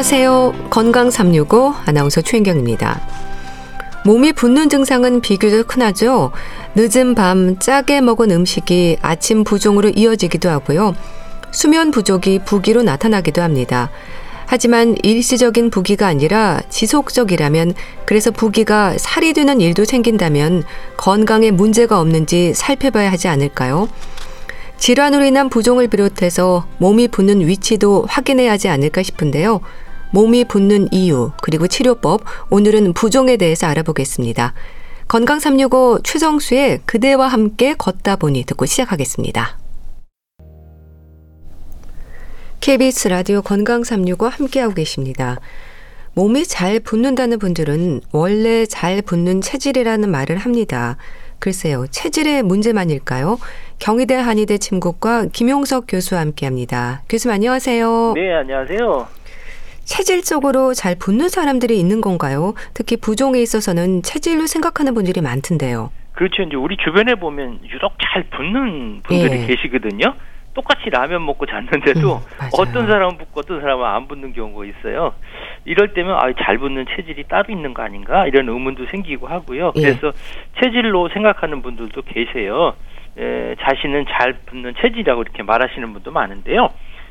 안녕하세요. 건강 365 아나운서 최인경입니다. 몸이 붓는 증상은 비교적 흔하죠. 늦은 밤 짜게 먹은 음식이 아침 부종으로 이어지기도 하고요. 수면 부족이 부기로 나타나기도 합니다. 하지만 일시적인 부기가 아니라 지속적이라면 그래서 부기가 살이 되는 일도 생긴다면 건강에 문제가 없는지 살펴봐야 하지 않을까요? 질환으로 인한 부종을 비롯해서 몸이 붓는 위치도 확인해야 하지 않을까 싶은데요. 몸이 붓는 이유, 그리고 치료법, 오늘은 부종에 대해서 알아보겠습니다. 건강 365 최정수의 그대와 함께 걷다 보니 듣고 시작하겠습니다. KBS 라디오 건강 365 함께하고 계십니다. 몸이 잘 붓는다는 분들은 원래 잘 붓는 체질이라는 말을 합니다. 글쎄요, 체질의 문제만일까요? 경희대 한의대 침국과 김용석 교수와 함께 합니다. 교수님 안녕하세요. 네, 안녕하세요. 체질적으로 잘 붙는 사람들이 있는 건가요? 특히 부종에 있어서는 체질로 생각하는 분들이 많던데요. 그렇죠. 이제 우리 주변에 보면 유독 잘 붙는 분들이 예. 계시거든요. 똑같이 라면 먹고 잤는데도 음. 어떤 사람은 붙고 어떤 사람은 안 붙는 경우가 있어요. 이럴 때면 아, 잘 붙는 체질이 따로 있는 거 아닌가 이런 의문도 생기고 하고요. 예. 그래서 체질로 생각하는 분들도 계세요. 에, 자신은 잘 붙는 체질이라고 이렇게 말하시는 분도 많은데요.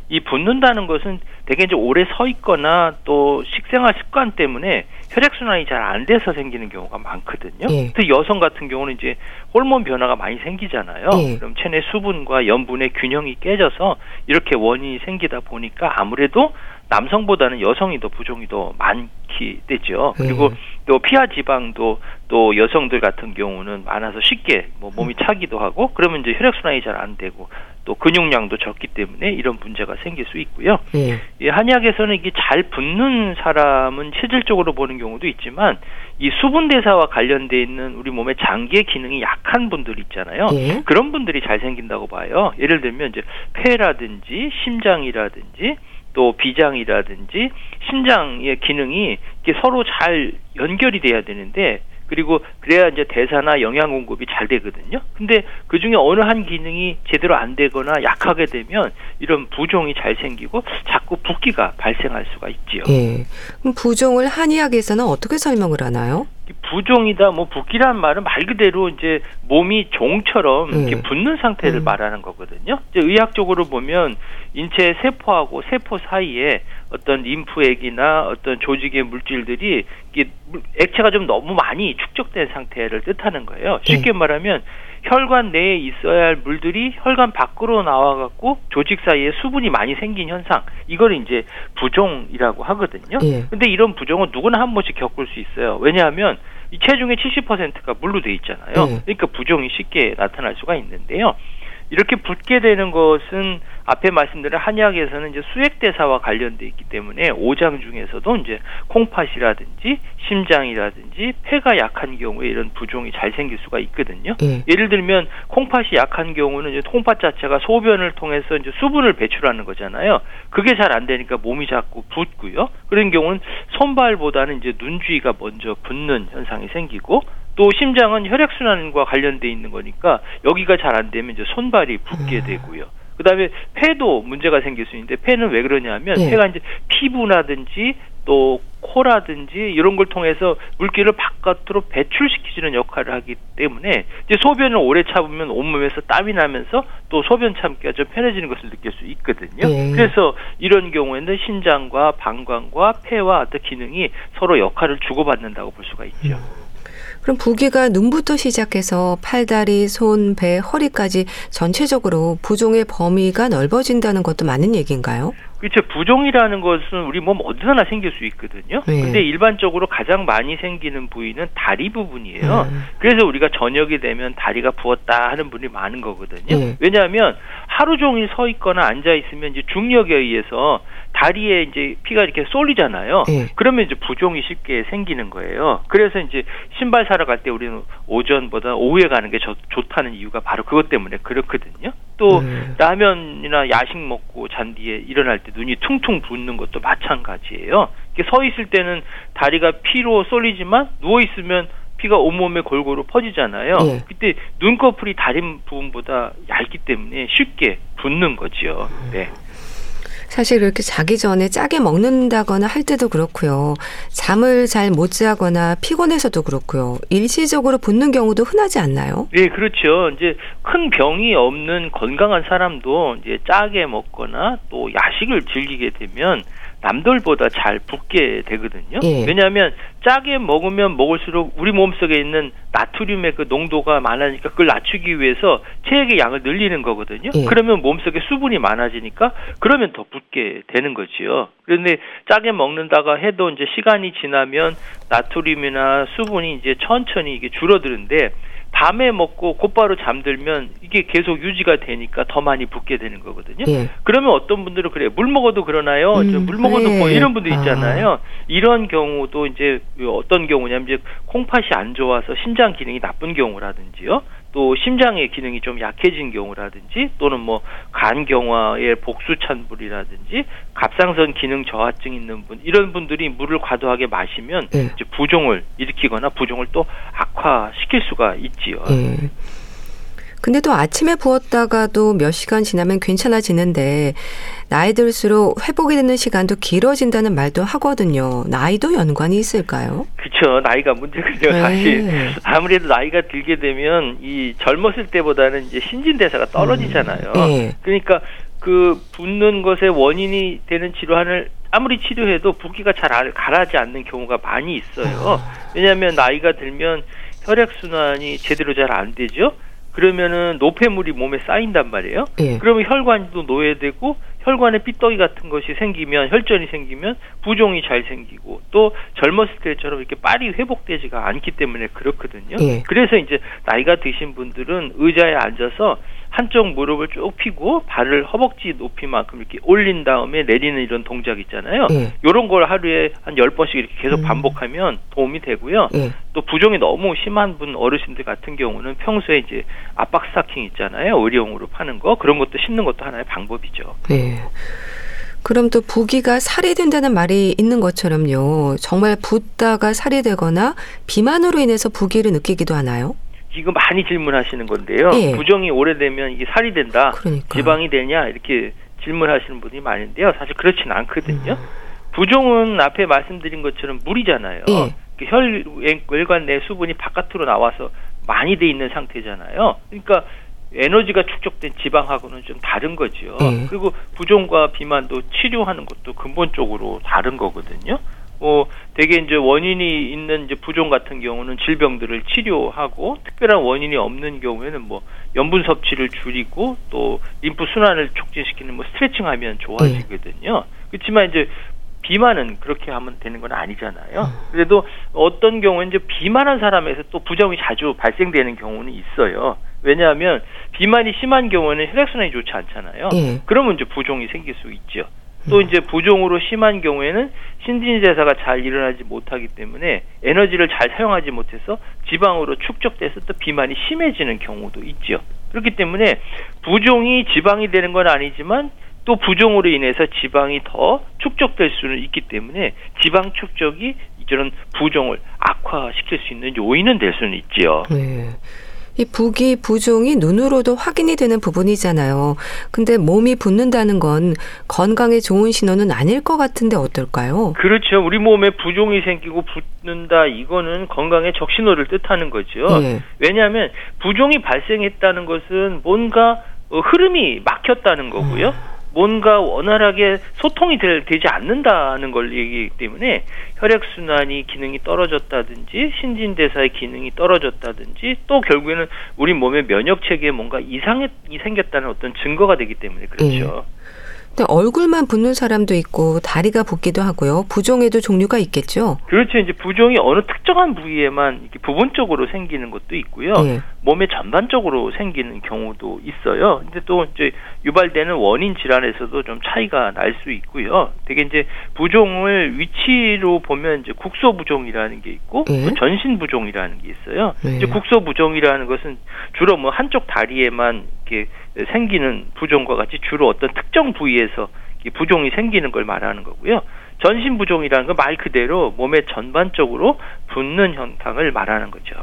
이 붙는다는 것은 대개 이제 오래 서 있거나 또 식생활 습관 때문에 혈액 순환이 잘 안 돼서 생기는 경우가 많거든요. 예. 특히 여성 같은 경우는 이제 호르몬 변화가 많이 생기잖아요. 예. 그럼 체내 수분과 염분의 균형이 깨져서 이렇게 원인이 생기다 보니까 아무래도 남성보다는 여성이 더 부종이 더 많기 되죠. 그리고 예. 또 피하 지방도 또 여성들 같은 경우는 많아서 쉽게 뭐 몸이 차기도 하고 그러면 이제 혈액 순환이 잘 안 되고 또 근육량도 적기 때문에 이런 문제가 생길 수 있고요. 예. 이 한의학에서는 이게 잘 붙는 사람은 체질적으로 보는 경우도 있지만 이 수분 대사와 관련돼 있는 우리 몸의 장기의 기능이 약한 분들 있잖아요. 예. 그런 분들이 잘 생긴다고 봐요. 예를 들면 이제 폐라든지 심장이라든지 또 비장이라든지 심장의 기능이 이게 서로 잘 연결이 돼야 되는데 그리고 그래야 이제 대사나 영양 공급이 잘 되거든요. 근데 그 중에 어느 한 기능이 제대로 안 되거나 약하게 되면 이런 부종이 잘 생기고 자꾸 붓기가 발생할 수가 있지요. 예. 부종을 한의학에서는 어떻게 설명을 하나요? 이 부종이다 뭐 붓기란 말은 말 그대로 이제 몸이 종처럼 음. 이렇게 붓는 상태를 음. 말하는 거거든요. 이제 의학적으로 보면 인체 세포하고 세포 사이에 어떤 림프액이나 어떤 조직의 물질들이 액체가 좀 너무 많이 축적된 상태를 뜻하는 거예요. 쉽게 말하면 혈관 내에 있어야 할 물들이 혈관 밖으로 나와 갖고 조직 사이에 수분이 많이 생긴 현상. 이걸 이제 부종이라고 하거든요. 예. 근데 이런 부종은 누구나 한 번씩 겪을 수 있어요. 왜냐하면 이 체중의 70%가 물로 돼 있잖아요. 네. 그러니까 부종이 쉽게 나타날 수가 있는데요. 이렇게 붓게 되는 것은 앞에 말씀드린 한의학에서는 이제 수액 대사와 관련돼 있기 때문에 오장 중에서도 이제 콩팥이라든지 심장이라든지 폐가 약한 경우에 이런 부종이 잘 생길 수가 있거든요. 예. 예를 들면 콩팥이 약한 경우는 이제 콩팥 자체가 소변을 통해서 이제 수분을 배출하는 거잖아요. 그게 잘 안 되니까 몸이 자꾸 붓고요. 그런 경우는 손발보다는 이제 눈 주위가 먼저 붓는 현상이 생기고 또 심장은 혈액 순환과 관련돼 있는 거니까 여기가 잘 안 되면 이제 손발이 붓게 음. 되고요. 그다음에 폐도 문제가 생길 수 있는데 폐는 왜 그러냐면 예. 폐가 이제 피부라든지 또 코라든지 이런 걸 통해서 물기를 바깥으로 배출시키는 역할을 하기 때문에 이제 소변을 오래 참으면 온몸에서 땀이 나면서 또 소변 참기가 좀 편해지는 것을 느낄 수 있거든요. 예. 그래서 이런 경우에는 신장과 방광과 폐와 어떤 기능이 서로 역할을 주고받는다고 볼 수가 있죠. 그럼 부기가 눈부터 시작해서 팔다리, 손, 배, 허리까지 전체적으로 부종의 범위가 넓어진다는 것도 맞는 얘기인가요? 그렇죠. 부종이라는 것은 우리 몸 어디서나 생길 수 있거든요. 네. 근데 일반적으로 가장 많이 생기는 부위는 다리 부분이에요. 음. 그래서 우리가 저녁이 되면 다리가 부었다 하는 분이 많은 거거든요. 네. 왜냐하면 하루 종일 서 있거나 앉아 있으면 이제 중력에 의해서 다리에 이제 피가 이렇게 쏠리잖아요. 네. 그러면 이제 부종이 쉽게 생기는 거예요. 그래서 이제 신발 사러 갈 때 우리는 오전보다 오후에 가는 게 좋, 좋다는 이유가 바로 그것 때문에 그렇거든요. 또 음. 라면이나 야식 먹고 잔 뒤에 일어날 때 눈이 퉁퉁 붓는 것도 마찬가지예요. 서 있을 때는 다리가 피로 쏠리지만 누워 있으면 피가 온몸에 골고루 퍼지잖아요. 예. 그때 눈꺼풀이 다리 부분보다 얇기 때문에 쉽게 붓는 거지요. 네. 사실 그렇게 자기 전에 짜게 먹는다거나 할 때도 그렇고요. 잠을 잘 못 자거나 피곤해서도 그렇고요. 일시적으로 붓는 경우도 흔하지 않나요? 네, 그렇죠. 이제 큰 병이 없는 건강한 사람도 이제 짜게 먹거나 또 야식을 즐기게 되면 남들보다 잘 붓게 되거든요. 예. 왜냐하면 짜게 먹으면 먹을수록 우리 몸속에 있는 나트륨의 그 농도가 많으니까 그걸 낮추기 위해서 체액의 양을 늘리는 거거든요. 예. 그러면 몸속에 수분이 많아지니까 그러면 더 붓게 되는 거지요. 그런데 짜게 먹는다가 해도 이제 시간이 지나면 나트륨이나 수분이 이제 천천히 이게 줄어드는데 밤에 먹고 곧바로 잠들면 이게 계속 유지가 되니까 더 많이 붓게 되는 거거든요. 예. 그러면 어떤 분들은 그래요. 물 먹어도 그러나요? 음, 물 먹어도 네. 뭐 이런 분들 있잖아요. 아. 이런 경우도 이제 어떤 경우냐면 이제 콩팥이 안 좋아서 신장 기능이 나쁜 경우라든지요. 또 심장의 기능이 좀 약해진 경우라든지 또는 뭐 간 경화의 복수 찬불이라든지 갑상선 기능 저하증 있는 분 이런 분들이 물을 과도하게 마시면 네. 이제 부종을 일으키거나 부종을 또 악화시킬 수가 있지요. 네. 근데 또 아침에 부었다가도 몇 시간 지나면 괜찮아지는데 나이 들수록 회복이 되는 시간도 길어진다는 말도 하거든요. 나이도 연관이 있을까요? 그렇죠. 나이가 문제군요. 네. 사실 아무래도 나이가 들게 되면 이 젊었을 때보다는 이제 신진대사가 떨어지잖아요. 음. 네. 그러니까 그 붓는 것의 원인이 되는 질환을 아무리 치료해도 붓기가 잘 가라지 않는 경우가 많이 있어요. 아. 왜냐하면 나이가 들면 혈액 순환이 제대로 잘 안 되죠. 그러면은 노폐물이 몸에 쌓인단 말이에요. 예. 그러면 혈관도 노예되고 혈관에 삐떡이 같은 것이 생기면 혈전이 생기면 부종이 잘 생기고 또 젊었을 때처럼 이렇게 빨리 회복되지가 않기 때문에 그렇거든요. 예. 그래서 이제 나이가 드신 분들은 의자에 앉아서 한쪽 무릎을 쭉 펴고 발을 허벅지 높이만큼 이렇게 올린 다음에 내리는 이런 동작 있잖아요. 예. 이런 걸 하루에 한 열번씩 이렇게 계속 음. 반복하면 도움이 되고요. 예. 또 부종이 너무 심한 분 어르신들 같은 경우는 평소에 이제 압박 스타킹 있잖아요. 의료용으로 파는 거 그런 것도 신는 것도 하나의 방법이죠. 네. 그럼 또 부기가 살이 된다는 말이 있는 것처럼요. 정말 붓다가 살이 되거나 비만으로 인해서 부기를 느끼기도 하나요? 지금 많이 질문하시는 건데요. 예. 부종이 오래되면 이게 살이 된다, 그러니까. 지방이 되냐 이렇게 질문하시는 분이 많은데요. 사실 그렇지는 않거든요. 음. 부종은 앞에 말씀드린 것처럼 물이잖아요. 예. 그 혈관 내 수분이 바깥으로 나와서 많이 돼 있는 상태잖아요. 그러니까 에너지가 축적된 지방하고는 좀 다른 거죠. 예. 그리고 부종과 비만도 치료하는 것도 근본적으로 다른 거거든요. 뭐 대개 이제 원인이 있는 이제 부종 같은 경우는 질병들을 치료하고 특별한 원인이 없는 경우에는 뭐 염분 섭취를 줄이고 또 림프 순환을 촉진시키는 뭐 스트레칭하면 좋아지거든요. 그렇지만 이제 비만은 그렇게 하면 되는 건 아니잖아요. 그래도 어떤 경우는 이제 비만한 사람에서 또 부종이 자주 발생되는 경우는 있어요. 왜냐하면 비만이 심한 경우는 혈액순환이 좋지 않잖아요. 예. 그러면 이제 부종이 생길 수 있죠. 또 음. 이제 부종으로 심한 경우에는 신진대사가 잘 일어나지 못하기 때문에 에너지를 잘 사용하지 못해서 지방으로 축적돼서 또 비만이 심해지는 경우도 있죠. 그렇기 때문에 부종이 지방이 되는 건 아니지만 또 부종으로 인해서 지방이 더 축적될 수는 있기 때문에 지방 축적이 이런 부종을 악화시킬 수 있는 요인은 될 수는 있지요. 네. 이 부기, 부종이 눈으로도 확인이 되는 부분이잖아요. 근데 몸이 붓는다는 건 건강에 좋은 신호는 아닐 것 같은데 어떨까요? 그렇죠. 우리 몸에 부종이 생기고 붓는다 이거는 건강의 적신호를 뜻하는 거죠. 예. 왜냐하면 부종이 발생했다는 것은 뭔가 어, 흐름이 막혔다는 거고요. 음. 뭔가 원활하게 소통이 될, 되지 않는다는 걸 얘기하기 때문에 혈액순환이 기능이 떨어졌다든지 신진대사의 기능이 떨어졌다든지 또 결국에는 우리 몸의 면역체계에 뭔가 이상이 생겼다는 어떤 증거가 되기 때문에 그렇죠. 예. 근데 얼굴만 붓는 사람도 있고 다리가 붓기도 하고요. 부종에도 종류가 있겠죠. 그렇죠. 이제 부종이 어느 특정한 부위에만 이렇게 부분적으로 생기는 것도 있고요. 네. 몸의 전반적으로 생기는 경우도 있어요. 근데 또 이제 유발되는 원인 질환에서도 좀 차이가 날 수 있고요. 되게 이제 부종을 위치로 보면 이제 국소 부종이라는 게 있고 네. 전신 부종이라는 게 있어요. 네. 이제 국소 부종이라는 것은 주로 뭐 한쪽 다리에만 이렇게 생기는 부종과 같이 주로 어떤 특정 부위에서 부종이 생기는 걸 말하는 거고요. 전신 부종이라는 건 말 그대로 몸의 전반적으로 붓는 현상을 말하는 거죠.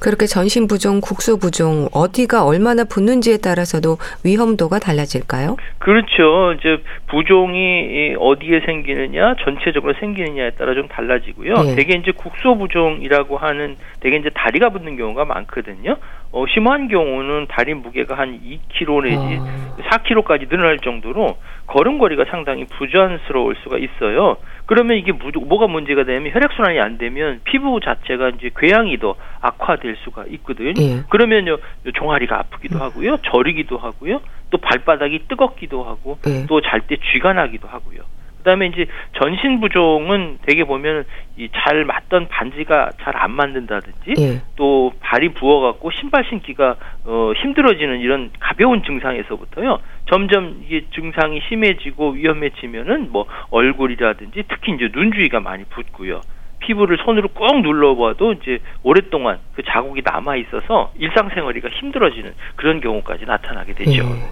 그렇게 전신 부종, 국소 부종 어디가 얼마나 붓는지에 따라서도 위험도가 달라질까요? 그렇죠. 이제 부종이 어디에 생기느냐, 전체적으로 생기느냐에 따라 좀 달라지고요. 예. 대개 이제 국소 부종이라고 하는 대개 이제 다리가 붙는 경우가 많거든요. 어, 심한 경우는 다리 무게가 한 2kg 내지 어. 4kg까지 늘어날 정도로 걸음걸이가 상당히 부자연스러울 수가 있어요. 그러면 이게 뭐가 문제가 되면 혈액순환이 안 되면 피부 자체가 이제 궤양이 더 악화될 수가 있거든요. 예. 그러면요 종아리가 아프기도 음. 하고요, 저리기도 하고요, 또 발바닥이 뜨겁기도 하고 예. 또잘 때 쥐가 나기도 하고요. 그다음에 이제 전신 부종은 대개 보면 이 잘 맞던 반지가 잘 안 맞는다든지 예. 또 발이 부어갖고 신발 신기가 어 힘들어지는 이런 가벼운 증상에서부터요 점점 이게 증상이 심해지고 위험해지면은 뭐 얼굴이라든지 특히 이제 눈 주위가 많이 붓고요. 피부를 손으로 꼭 눌러봐도 이제 오랫동안 그 자국이 남아 있어서 일상생활이가 힘들어지는 그런 경우까지 나타나게 되죠. 예.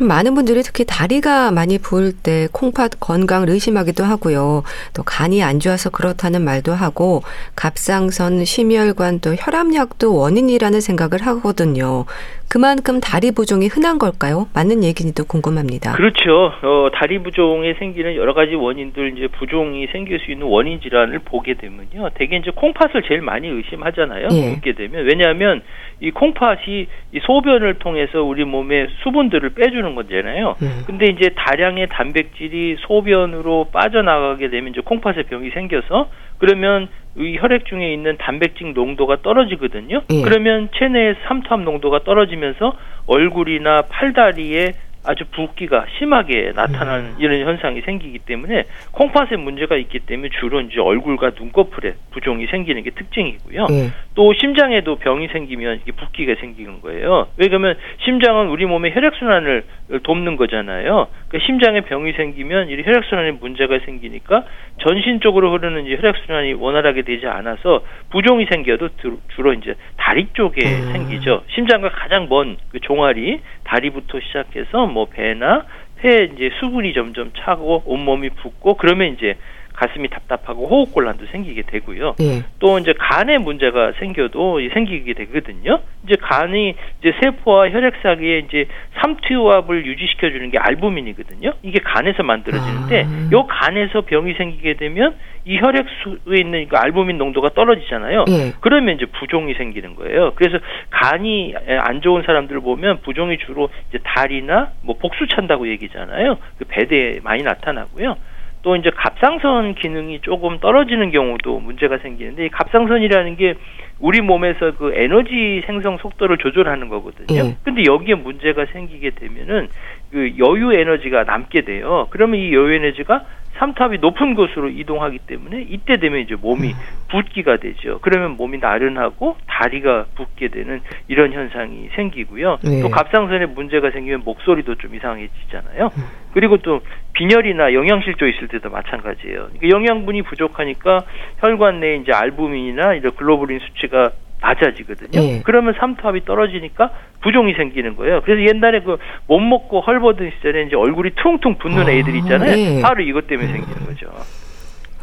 많은 분들이 특히 다리가 많이 부을 때 콩팥 건강을 의심하기도 하고요. 또 간이 안 좋아서 그렇다는 말도 하고 갑상선, 심혈관 또 혈압약도 원인이라는 생각을 하거든요. 그만큼 다리 부종이 흔한 걸까요? 맞는 얘기니도 궁금합니다. 그렇죠. 어, 다리 부종에 생기는 여러 가지 원인들 이제 부종이 생길 수 있는 원인 질환을 보게 되면요. 대개 이제 콩팥을 제일 많이 의심하잖아요. 예. 묻게 되면 왜냐하면 이 콩팥이 이 소변을 통해서 우리 몸에 수분들을 빼주는 거잖아요. 음. 근데 이제 다량의 단백질이 소변으로 빠져나가게 되면 이제 콩팥에 병이 생겨서 그러면 이 혈액 중에 있는 단백질 농도가 떨어지거든요. 예. 그러면 체내의 삼투압 농도가 떨어지면서 얼굴이나 팔다리에 아주 붓기가 심하게 나타나는 음. 이런 현상이 생기기 때문에 콩팥에 문제가 있기 때문에 주로 이제 얼굴과 눈꺼풀에 부종이 생기는 게 특징이고요. 네. 또 심장에도 병이 생기면 이게 붓기가 생기는 거예요. 왜 그러면 심장은 우리 몸의 혈액 순환을 돕는 거잖아요. 그러니까 심장에 병이 생기면 이 혈액 순환에 문제가 생기니까 전신적으로 흐르는 이제 혈액 순환이 원활하게 되지 않아서 부종이 생겨도 주로 이제 다리 쪽에 음. 생기죠. 심장과 가장 먼 그 종아리 다리부터 시작해서 뭐 배나 폐에 이제 수분이 점점 차고 온몸이 붓고 그러면 이제 가슴이 답답하고 호흡곤란도 생기게 되고요. 예. 또 이제 간에 문제가 생겨도 생기게 되거든요. 이제 간이 이제 세포와 혈액 사이에 이제 삼투압을 유지시켜 주는 게 알부민이거든요. 이게 간에서 만들어지는데 아. 요 간에서 병이 생기게 되면 이 혈액수에 있는 그 알부민 농도가 떨어지잖아요. 예. 그러면 이제 부종이 생기는 거예요. 그래서 간이 안 좋은 사람들 을 보면 부종이 주로 이제 다리나 뭐 복수 찬다고 얘기잖아요. 그 배대에 많이 나타나고요. 또 이제 갑상선 기능이 조금 떨어지는 경우도 문제가 생기는데 이 갑상선이라는 게 우리 몸에서 그 에너지 생성 속도를 조절하는 거거든요. 예. 근데 여기에 문제가 생기게 되면은 그 여유 에너지가 남게 돼요. 그러면 이 여유 에너지가 삼탑이 높은 곳으로 이동하기 때문에 이때 되면 이제 몸이 음. 붓기가 되죠. 그러면 몸이 나른하고 다리가 붓게 되는 이런 현상이 생기고요. 네. 또 갑상선에 문제가 생기면 목소리도 좀 이상해지잖아요. 음. 그리고 또 빈혈이나 영양실조 있을 때도 마찬가지예요. 그러니까 영양분이 부족하니까 혈관 내에 이제 알부민이나 이런 글로불린 수치가 낮아지거든요. 예. 그러면 삼투압이 떨어지니까 부종이 생기는 거예요. 그래서 옛날에 그 못 먹고 헐벗은 시절에 이제 얼굴이 퉁퉁 붓는 아, 애들 있잖아요. 예. 바로 이것 때문에 생기는 거죠.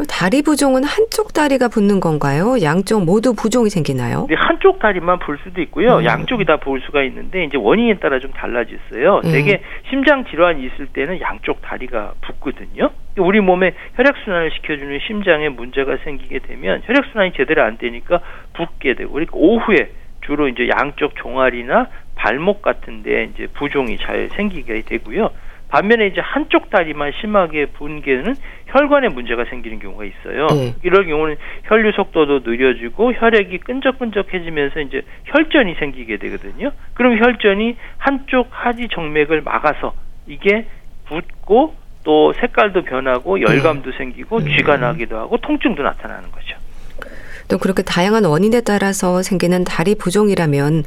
다리 부종은 한쪽 다리가 붓는 건가요? 양쪽 모두 부종이 생기나요? 네, 한쪽 다리만 볼 수도 있고요. 음. 양쪽이 다 볼 수가 있는데 이제 원인에 따라 좀 달라졌어요. 음. 되게 심장 질환이 있을 때는 양쪽 다리가 붓거든요. 우리 몸에 혈액 순환을 시켜주는 심장에 문제가 생기게 되면 혈액 순환이 제대로 안 되니까 붓게 되고 그러니까 오후에 주로 이제 양쪽 종아리나 발목 같은데 이제 부종이 잘 생기게 되고요. 반면에 이제 한쪽 다리만 심하게 붕괴는 혈관에 문제가 생기는 경우가 있어요. 네. 이럴 경우는 혈류 속도도 느려지고 혈액이 끈적끈적해지면서 이제 혈전이 생기게 되거든요. 그럼 혈전이 한쪽 하지 정맥을 막아서 이게 붓고 또 색깔도 변하고 열감도 네. 생기고 쥐가 나기도 하고 통증도 나타나는 거죠. 또 그렇게 다양한 원인에 따라서 생기는 다리 부종이라면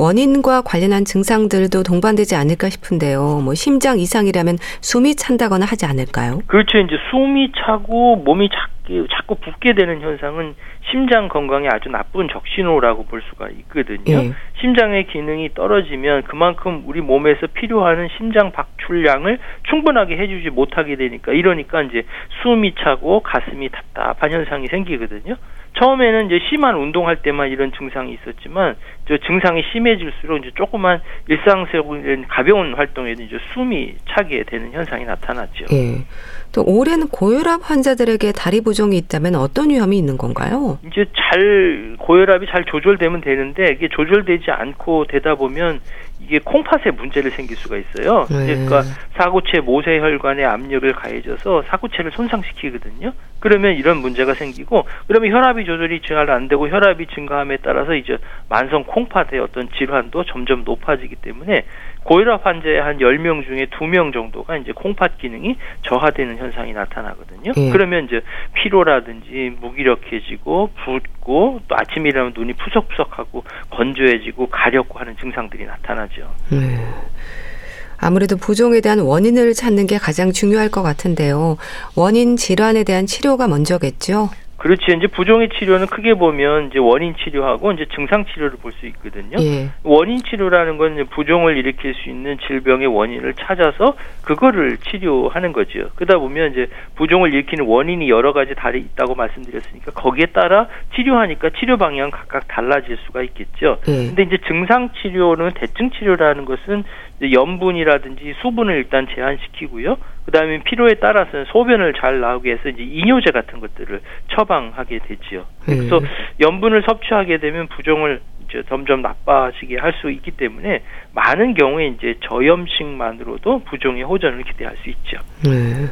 원인과 관련한 증상들도 동반되지 않을까 싶은데요. 뭐 심장 이상이라면 숨이 찬다거나 하지 않을까요? 그렇죠. 이제 숨이 차고 몸이 자꾸, 자꾸 붓게 되는 현상은 심장 건강에 아주 나쁜 적신호라고 볼 수가 있거든요. 예. 심장의 기능이 떨어지면 그만큼 우리 몸에서 필요하는 심장 박출량을 충분하게 해주지 못하게 되니까 이러니까 이제 숨이 차고 가슴이 답답한 현상이 생기거든요. 처음에는 이제 심한 운동할 때만 이런 증상이 있었지만 저 증상이 심해질수록 이제 조그만 일상적인 가벼운 활동에도 이제 숨이 차게 되는 현상이 나타났죠. 예. 또 올해는 고혈압 환자들에게 다리 부종이 있다면 어떤 위험이 있는 건가요? 이제 잘 고혈압이 잘 조절되면 되는데 이게 조절되지 않고 되다 보면 이게 콩팥에 문제를 생길 수가 있어요. 네. 그러니까 사구체 모세혈관에 압력을 가해져서 사구체를 손상시키거든요. 그러면 이런 문제가 생기고 그러면 혈압이 조절이 잘 안 되고 혈압이 증가함에 따라서 이제 만성 콩팥의 어떤 질환도 점점 높아지기 때문에 고혈압 환자의 한 10명 중에 2명 정도가 이제 콩팥 기능이 저하되는 현상이 나타나거든요. 예. 그러면 이제 피로라든지 무기력해지고 붓고 또 아침에 일어나면 눈이 푸석푸석하고 건조해지고 가렵고 하는 증상들이 나타나죠. 네. 아무래도 부종에 대한 원인을 찾는 게 가장 중요할 것 같은데요. 원인 질환에 대한 치료가 먼저겠죠. 그렇지 이제 부종의 치료는 크게 보면 이제 원인 치료하고 이제 증상 치료를 볼 수 있거든요. 예. 원인 치료라는 건 이제 부종을 일으킬 수 있는 질병의 원인을 찾아서 그거를 치료하는 거죠. 그러다 보면 이제 부종을 일으키는 원인이 여러 가지 달이 있다고 말씀드렸으니까 거기에 따라 치료하니까 치료 방향 각각 달라질 수가 있겠죠. 예. 근데 이제 증상 치료는 대증 치료라는 것은 이제 염분이라든지 수분을 일단 제한시키고요. 그다음에 필요에 따라서는 소변을 잘 나오게 해서 이제 이뇨제 같은 것들을 처방하게 되지요. 그래서 음. 염분을 섭취하게 되면 부종을 이제 점점 나빠지게 할 수 있기 때문에 많은 경우에 이제 저염식만으로도 부종의 호전을 기대할 수 있죠. 네.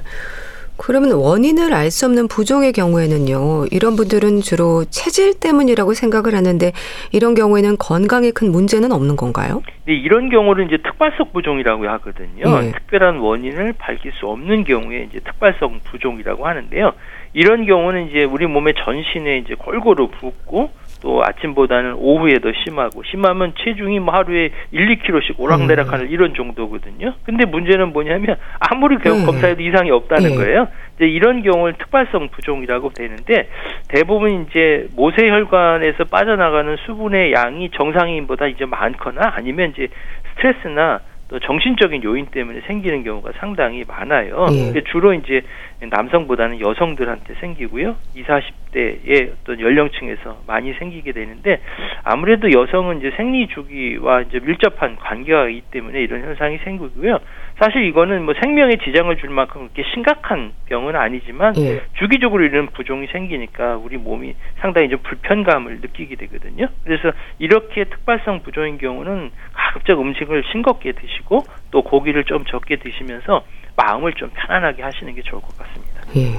그러면 원인을 알 수 없는 부종의 경우에는요, 이런 분들은 주로 체질 때문이라고 생각을 하는데, 이런 경우에는 건강에 큰 문제는 없는 건가요? 근데 이런 경우를 이제 특발성 부종이라고 하거든요. 예. 특별한 원인을 밝힐 수 없는 경우에 이제 특발성 부종이라고 하는데요. 이런 경우는 이제 우리 몸의 전신에 이제 골고루 붓고 또 아침보다는 오후에 더 심하고 심하면 체중이 뭐 하루에 1, 2kg씩 오락내락하는 이런 정도거든요. 근데 문제는 뭐냐면 아무리 겨- 음. 검사해도 이상이 없다는 예. 거예요. 이제 이런 경우를 특발성 부종이라고 되는데 대부분 이제 모세혈관에서 빠져나가는 수분의 양이 정상인보다 이제 많거나 아니면 이제 스트레스나 또 정신적인 요인 때문에 생기는 경우가 상당히 많아요. 예. 주로 이제 남성보다는 여성들한테 생기고요. 20, 40대의 어떤 연령층에서 많이 생기게 되는데 아무래도 여성은 이제 생리 주기와 이제 밀접한 관계가 있기 때문에 이런 현상이 생기고요. 사실 이거는 뭐 생명에 지장을 줄 만큼 그렇게 심각한 병은 아니지만 예. 주기적으로 이런 부종이 생기니까 우리 몸이 상당히 좀 불편감을 느끼게 되거든요. 그래서 이렇게 특발성 부종인 경우는 가급적 음식을 싱겁게 드시 고 또 고기를 좀 적게 드시면서 마음을 좀 편안하게 하시는 게 좋을 것 같습니다. 예.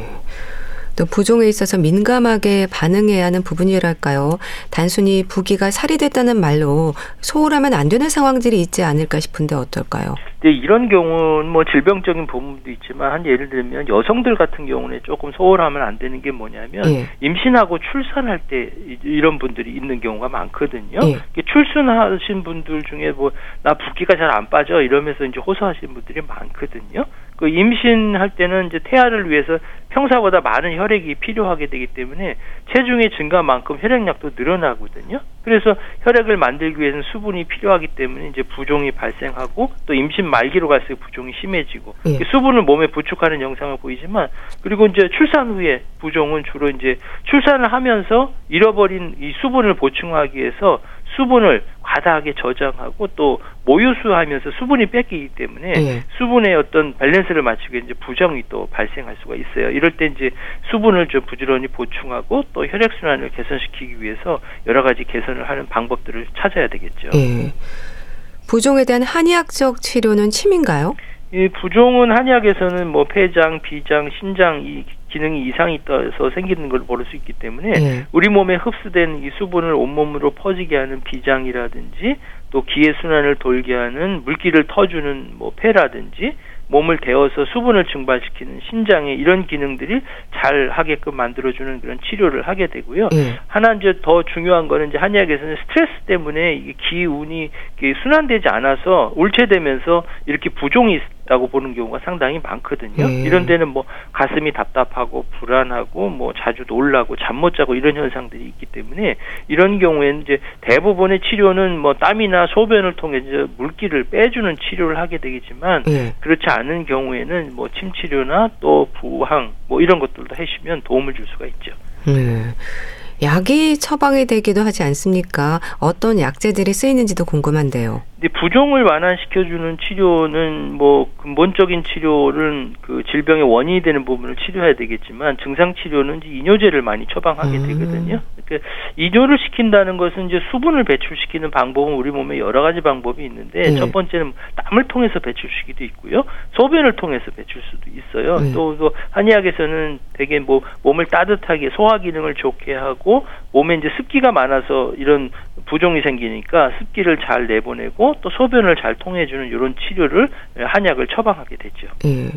또 부종에 있어서 민감하게 반응해야 하는 부분이랄까요? 단순히 부기가 살이 됐다는 말로 소홀하면 안 되는 상황들이 있지 않을까 싶은데 어떨까요? 근데 이런 경우는 뭐 질병적인 부분도 있지만 한 예를 들면 여성들 같은 경우는 조금 소홀하면 안 되는 게 뭐냐면 예. 임신하고 출산할 때 이- 이런 분들이 있는 경우가 많거든요. 예. 출산하신 분들 중에 뭐 나 붓기가 잘 안 빠져 이러면서 이제 호소하시는 분들이 많거든요. 그 임신할 때는 이제 태아를 위해서 평사보다 많은 혈액이 필요하게 되기 때문에 체중의 증가만큼 혈액량도 늘어나거든요. 그래서 혈액을 만들기 위해서는 수분이 필요하기 때문에 이제 부종이 발생하고 또 임신 말기로 갈수록 부종이 심해지고 예. 수분을 몸에 부축하는 영상을 보이지만 그리고 이제 출산 후에 부종은 주로 이제 출산을 하면서 잃어버린 이 수분을 보충하기 위해서 수분을 과다하게 저장하고 또 모유수하면서 수분이 뺏기기 때문에 예. 수분의 어떤 밸런스를 맞추기 이제 부정이 또 발생할 수가 있어요. 이럴 때 이제 수분을 좀 부지런히 보충하고 또 혈액 순환을 개선시키기 위해서 여러 가지 개선을 하는 방법들을 찾아야 되겠죠. 예. 부종에 대한 한의학적 치료는 침인가요? 이 부종은 한의학에서는 뭐 폐장, 비장, 신장 이 기능이 이상이 떠서 생기는 걸볼수 있기 때문에 예. 우리 몸에 흡수된 이 수분을 온몸으로 퍼지게 하는 비장이라든지 또 기의 순환을 돌게 하는 물기를 터주는 뭐 폐라든지 몸을 데워서 수분을 증발시키는 신장의 이런 기능들이 잘 하게끔 만들어주는 그런 치료를 하게 되고요. 예. 하나 이제 더 중요한 거는 이제 한의학에서는 스트레스 때문에 기운이 순환되지 않아서 울체되면서 이렇게 부종이 있다고 보는 경우가 상당히 많거든요. 예. 이런 데는 뭐 가슴이 답답하고 불안하고 뭐 자주 놀라고 잠 못 자고 이런 현상들이 있기 때문에 이런 경우에는 이제 대부분의 치료는 뭐 땀이나 소변을 통해 이제 물기를 빼주는 치료를 하게 되겠지만 예. 그렇지 않은 경우에는 뭐 침치료나 또 부항 뭐 이런 것들도 해주면 도움을 줄 수가 있죠. 네. 약이 처방이 되기도 하지 않습니까? 어떤 약재들이 쓰이는지도 궁금한데요. 부종을 완화시켜주는 치료는 뭐 근본적인 치료는 그 질병의 원인이 되는 부분을 치료해야 되겠지만 증상 치료는 이제 이뇨제를 많이 처방하게 음. 되거든요. 그러니까 이뇨를 시킨다는 것은 이제 수분을 배출시키는 방법은 우리 몸에 여러 가지 방법이 있는데 네. 첫 번째는 땀을 통해서 배출시키도 있고요, 소변을 통해서 배출 수도 있어요. 네. 또, 또 한의학에서는 되게 뭐 몸을 따뜻하게 소화 기능을 좋게 하고 몸에 이제 습기가 많아서 이런 부종이 생기니까 습기를 잘 내보내고 또 소변을 잘 통해주는 이런 치료를 한약을 처방하게 됐죠. 예.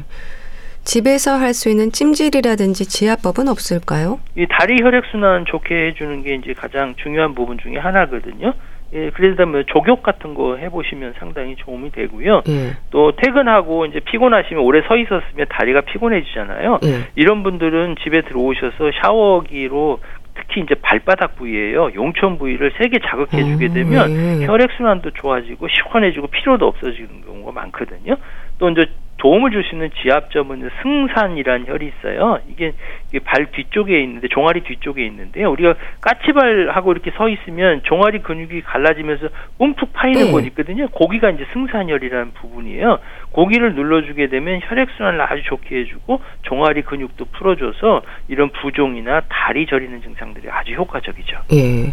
집에서 할 수 있는 찜질이라든지 지압법은 없을까요? 이 다리 혈액 순환 좋게 해주는 게 이제 가장 중요한 부분 중에 하나거든요. 예, 그러다 뭐 족욕 같은 거 해보시면 상당히 도움이 되고요. 예. 또 퇴근하고 이제 피곤하시면 오래 서 있었으면 다리가 피곤해지잖아요. 예. 이런 분들은 집에 들어오셔서 샤워기로 특히 이제 발바닥 부위에요. 용천 부위를 세게 자극해 주게 음, 되면 음, 네. 혈액 순환도 좋아지고 시원해지고 피로도 없어지는 경우가 많거든요. 또 이제 도움을 줄 수 있는 지압점은 승산이라는 혈이 있어요. 이게, 이게 발 뒤쪽에 있는데 종아리 뒤쪽에 있는데요. 우리가 까치발하고 이렇게 서 있으면 종아리 근육이 갈라지면서 움푹 파이는 네. 곳 있거든요. 고기가 이제 승산혈이라는 부분이에요. 고기를 눌러주게 되면 혈액 순환을 아주 좋게 해주고 종아리 근육도 풀어줘서 이런 부종이나 다리 저리는 증상들이 아주 효과적이죠. 예.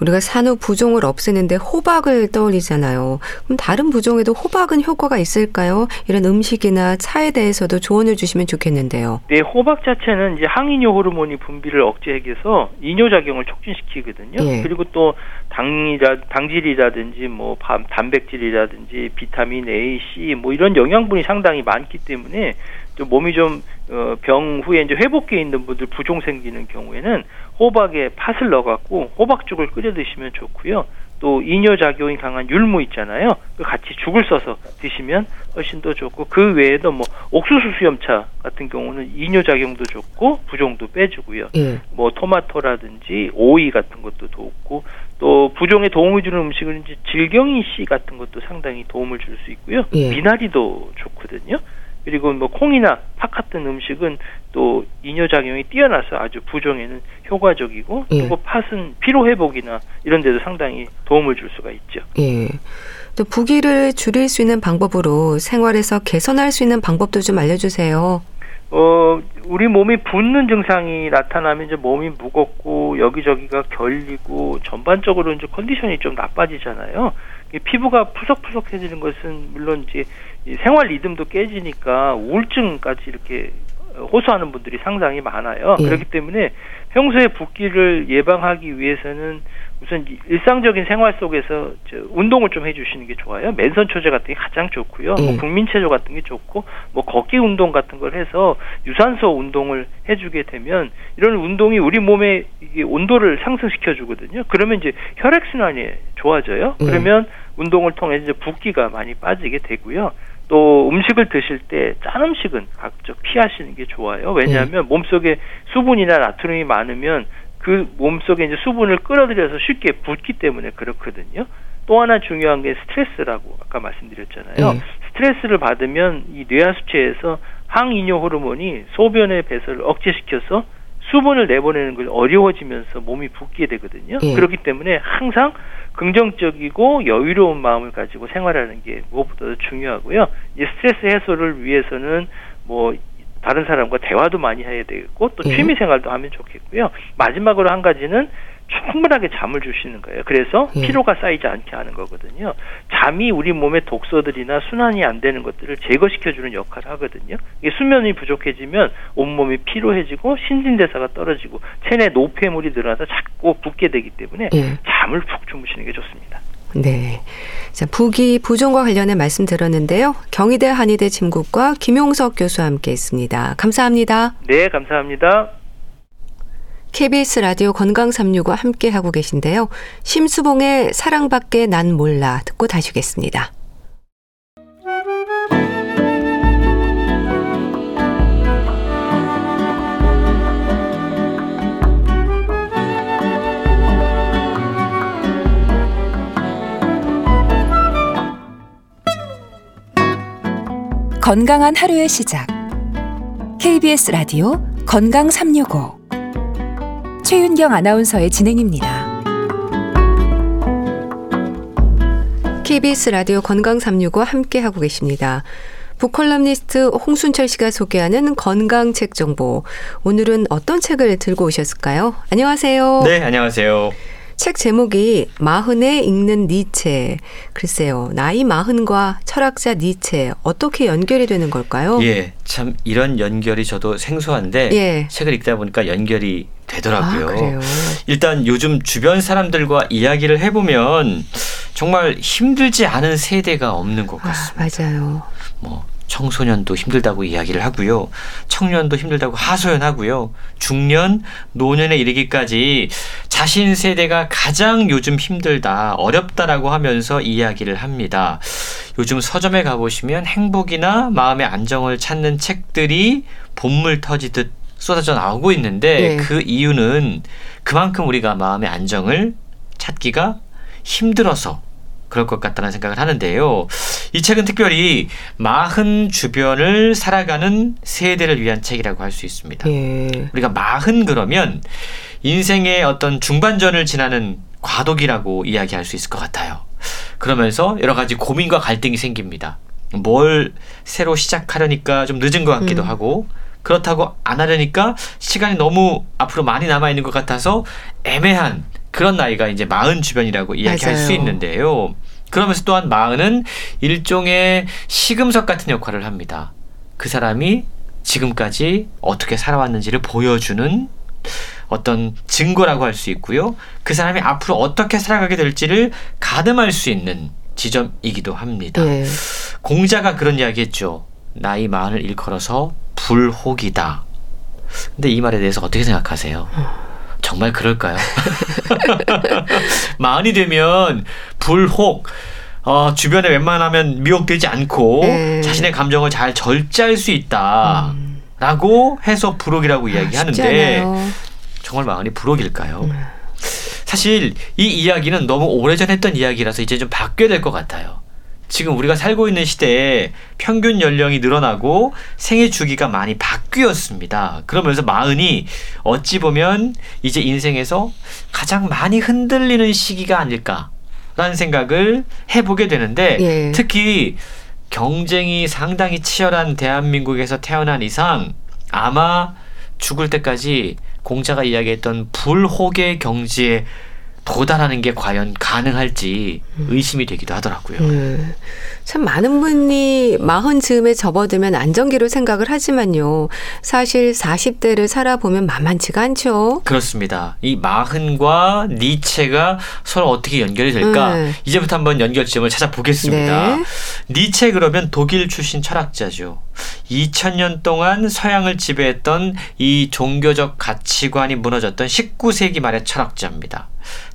우리가 산후 부종을 없애는데 호박을 떠올리잖아요. 그럼 다른 부종에도 호박은 효과가 있을까요? 이런 음식이나 차에 대해서도 조언을 주시면 좋겠는데요. 네, 호박 자체는 이제 항이뇨 호르몬이 분비를 억제해서 이뇨 작용을 촉진시키거든요. 예. 그리고 또 당이라 당질이라든지 뭐 단백질이라든지 비타민 A, C 뭐 이런 영양분이 상당히 많기 때문에 좀 몸이 좀병 어, 후에 이제 회복기에 있는 분들 부종 생기는 경우에는 호박에 팥을 넣어갖고 호박죽을 끓여 드시면 좋고요. 또 이뇨 작용이 강한 율무 있잖아요. 그 같이 죽을 써서 드시면 훨씬 더 좋고 그 외에도 뭐 옥수수 수염차 같은 경우는 이뇨 작용도 좋고 부종도 빼주고요. 예. 뭐 토마토라든지 오이 같은 것도 좋고 또 부종에 도움을 주는 음식은 이제 질경이 씨 같은 것도 상당히 도움을 줄 수 있고요. 예. 미나리도 좋거든요. 그리고 뭐 콩이나 팥 같은 음식은 또 이뇨 작용이 뛰어나서 아주 부종에는 효과적이고 예. 그리고 팥은 피로 회복이나 이런 데도 상당히 도움을 줄 수가 있죠. 예. 또 부기를 줄일 수 있는 방법으로 생활에서 개선할 수 있는 방법도 좀 알려주세요. 어, 우리 몸이 붓는 증상이 나타나면 이제 몸이 무겁고 여기저기가 결리고 전반적으로 이제 컨디션이 좀 나빠지잖아요. 피부가 푸석푸석해지는 것은 물론 이제 생활 리듬도 깨지니까 우울증까지 이렇게 호소하는 분들이 상당히 많아요. 예. 그렇기 때문에 평소에 붓기를 예방하기 위해서는 우선 일상적인 생활 속에서 운동을 좀 해주시는 게 좋아요. 맨선 초제 같은 게 가장 좋고요. 뭐 예. 뭐 국민체조 같은 게 좋고 뭐 걷기 운동 같은 걸 해서 유산소 운동을 해주게 되면 이런 운동이 우리 몸의 이게 온도를 상승시켜 주거든요. 그러면 이제 혈액 순환이 좋아져요. 예. 그러면 운동을 통해 이제 붓기가 많이 빠지게 되고요. 또 음식을 드실 때 짠 음식은 각적 피하시는 게 좋아요. 왜냐하면 네. 몸속에 수분이나 나트륨이 많으면 그 몸속에 이제 수분을 끌어들여서 쉽게 붓기 때문에 그렇거든요. 또 하나 중요한 게 스트레스라고 아까 말씀드렸잖아요. 네. 스트레스를 받으면 이 뇌하수체에서 항이뇨 호르몬이 소변의 배설을 억제시켜서 수분을 내보내는 걸 어려워지면서 몸이 붓게 되거든요. 네. 그렇기 때문에 항상 긍정적이고 여유로운 마음을 가지고 생활하는 게 무엇보다도 중요하고요. 이 스트레스 해소를 위해서는 뭐 다른 사람과 대화도 많이 해야 되겠고 또 예. 취미 생활도 하면 좋겠고요. 마지막으로 한 가지는 충분하게 잠을 주시는 거예요. 그래서 예. 피로가 쌓이지 않게 하는 거거든요. 잠이 우리 몸의 독소들이나 순환이 안 되는 것들을 제거시켜주는 역할을 하거든요. 이게 수면이 부족해지면 온몸이 피로해지고 신진대사가 떨어지고 체내 노폐물이 늘어나서 자꾸 붓게 되기 때문에 예. 잠을 푹 주무시는 게 좋습니다. 네. 자, 부기 부종과 관련해 말씀 들었는데요. 경희대 한의대 침국과 김용석 교수와 함께 했습니다. 감사합니다. 네, 감사합니다. KBS 라디오 건강 365 함께 하고 계신데요. 심수봉의 사랑밖에 난 몰라 듣고 다시 오겠습니다. 건강한 하루의 시작. KBS 라디오 건강 365 최윤경 아나운서의 진행입니다. KBS 라디오 건강 365 함께 하고 계십니다. 북컬럼니스트 홍순철 씨가 소개하는 건강 책 정보. 오늘은 어떤 책을 들고 오셨을까요? 안녕하세요. 네, 안녕하세요. 책 제목이 마흔에 읽는 니체. 글쎄요, 나이 마흔과 철학자 니체 어떻게 연결이 되는 걸까요? 예, 참 이런 연결이 저도 생소한데 예. 책을 읽다 보니까 연결이 되더라고요. 아, 그래요. 일단 요즘 주변 사람들과 이야기를 해보면 정말 힘들지 않은 세대가 없는 것 아, 같습니다. 맞아요. 뭐 청소년도 힘들다고 이야기를 하고요. 청년도 힘들다고 하소연하고요. 중년, 노년에 이르기까지 자신 세대가 가장 요즘 힘들다, 어렵다라고 하면서 이야기를 합니다. 요즘 서점에 가보시면 행복이나 마음의 안정을 찾는 책들이 본물 터지듯 쏟아져 나오고 있는데 네. 그 이유는 그만큼 우리가 마음의 안정을 찾기가 힘들어서 그럴 것 같다는 생각을 하는데요. 이 책은 특별히 마흔 주변을 살아가는 세대를 위한 책이라고 할 수 있습니다. 예. 우리가 마흔 그러면 인생의 어떤 중반전을 지나는 과도기라고 이야기할 수 있을 것 같아요. 그러면서 여러 가지 고민과 갈등이 생깁니다. 뭘 새로 시작하려니까 좀 늦은 것 같기도 음. 하고 그렇다고 안 하려니까 시간이 너무 앞으로 많이 남아 있는 것 같아서 애매한 그런 나이가 이제 마흔 주변이라고 이야기할 맞아요. 수 있는데요. 그러면서 또한 마흔은 일종의 시금석 같은 역할을 합니다. 그 사람이 지금까지 어떻게 살아왔는지를 보여주는 어떤 증거라고 할 수 있고요. 그 사람이 앞으로 어떻게 살아가게 될지를 가늠할 수 있는 지점이기도 합니다. 예. 공자가 그런 이야기 했죠. 나이 마흔을 일컬어서 불혹이다. 근데 이 말에 대해서 어떻게 생각하세요? 정말 그럴까요? 마흔이 되면 불혹, 어, 주변에 웬만하면 미혹되지 않고 네. 자신의 감정을 잘 절제할 수 있다. 라고 해서 불혹이라고 쉽지 이야기하는데 않아요. 정말 마흔이 불혹일까요? 음. 사실 이 이야기는 너무 오래전 했던 이야기라서 이제 좀 바뀌어야 될 것 같아요. 지금 우리가 살고 있는 시대에 평균 연령이 늘어나고 생애 주기가 많이 바뀌었습니다. 그러면서 마흔이 어찌 보면 이제 인생에서 가장 많이 흔들리는 시기가 아닐까라는 생각을 해보게 되는데 예. 특히 경쟁이 상당히 치열한 대한민국에서 태어난 이상 아마 죽을 때까지 공자가 이야기했던 불혹의 경지에 도달하는 게 과연 가능할지 의심이 되기도 하더라고요. 음, 참 많은 분이 마흔 즈음에 접어들면 안정기로 생각을 하지만요. 사실 40대를 살아보면 만만치가 않죠. 그렇습니다. 이 마흔과 니체가 서로 어떻게 연결이 될까? 네. 이제부터 한번 연결 지점을 찾아보겠습니다. 네. 니체 그러면 독일 출신 철학자죠. 2000년 동안 서양을 지배했던 이 종교적 가치관이 무너졌던 19세기 말의 철학자입니다.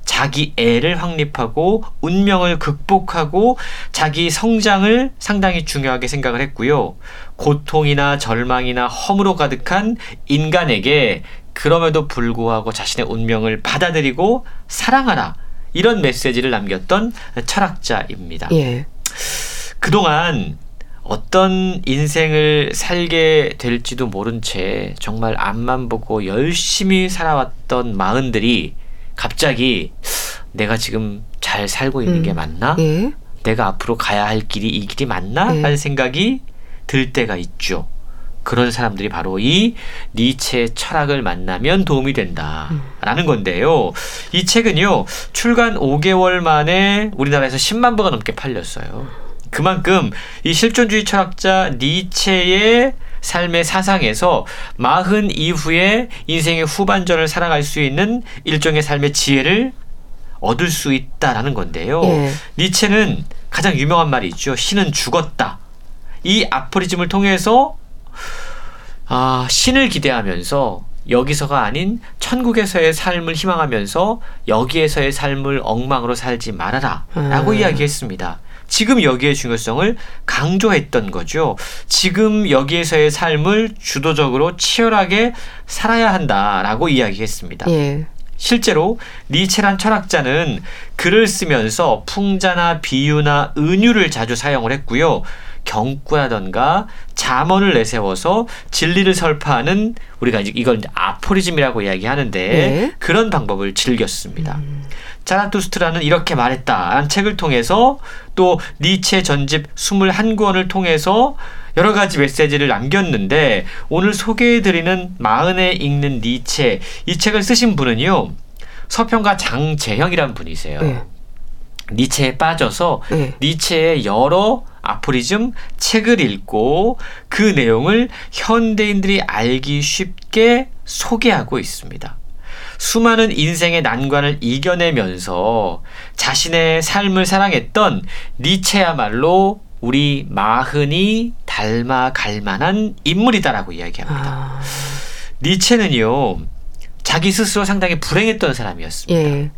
자기 애를 확립하고 운명을 극복하고 자기 성장을 상당히 중요하게 생각을 했고요. 고통이나 절망이나 허무로 가득한 인간에게 그럼에도 불구하고 자신의 운명을 받아들이고 사랑하라. 이런 메시지를 남겼던 철학자입니다. 예. 그동안 어떤 인생을 살게 될지도 모른 채 정말 앞만 보고 열심히 살아왔던 마흔들이 갑자기 내가 지금 잘 살고 있는 음. 게 맞나? 예. 내가 앞으로 가야 할 길이 이 길이 맞나? 네. 라는 생각이 들 때가 있죠. 그런 사람들이 바로 이 니체의 철학을 만나면 도움이 된다라는 건데요. 이 책은요, 출간 5개월 만에 우리나라에서 10만 부가 넘게 팔렸어요. 그만큼 이 실존주의 철학자 니체의 삶의 사상에서 마흔 이후에 인생의 후반전을 살아갈 수 있는 일종의 삶의 지혜를 얻을 수 있다라는 건데요. 예. 니체는 가장 유명한 말이 있죠. 신은 죽었다. 이 아포리즘을 통해서 아, 신을 기대하면서 여기서가 아닌 천국에서의 삶을 희망하면서 여기에서의 삶을 엉망으로 살지 말아라. 라고 음. 이야기했습니다. 지금 여기의 중요성을 강조했던 거죠. 지금 여기에서의 삶을 주도적으로 치열하게 살아야 한다라고 이야기했습니다. 예. 실제로 니체란 철학자는 글을 쓰면서 풍자나 비유나 은유를 자주 사용을 했고요. 경구라던가 잠언을 내세워서 진리를 설파하는 우리가 이걸 아포리즘이라고 이야기하는데 네. 그런 방법을 즐겼습니다. 자라투스트라는 이렇게 말했다라는 책을 통해서 또 니체 전집 21권을 통해서 여러 가지 메시지를 남겼는데 오늘 소개해드리는 마흔에 읽는 니체 이 책을 쓰신 분은요 서평가 장재형이라는 분이세요. 네. 니체에 빠져서 네. 니체의 여러 아포리즘 책을 읽고 그 내용을 현대인들이 알기 쉽게 소개하고 있습니다. 수많은 인생의 난관을 이겨내면서 자신의 삶을 사랑했던 니체야말로 우리 마흔이 닮아갈 만한 인물이다라고 이야기합니다. 아, 니체는요, 자기 스스로 상당히 불행했던 사람이었습니다. 예.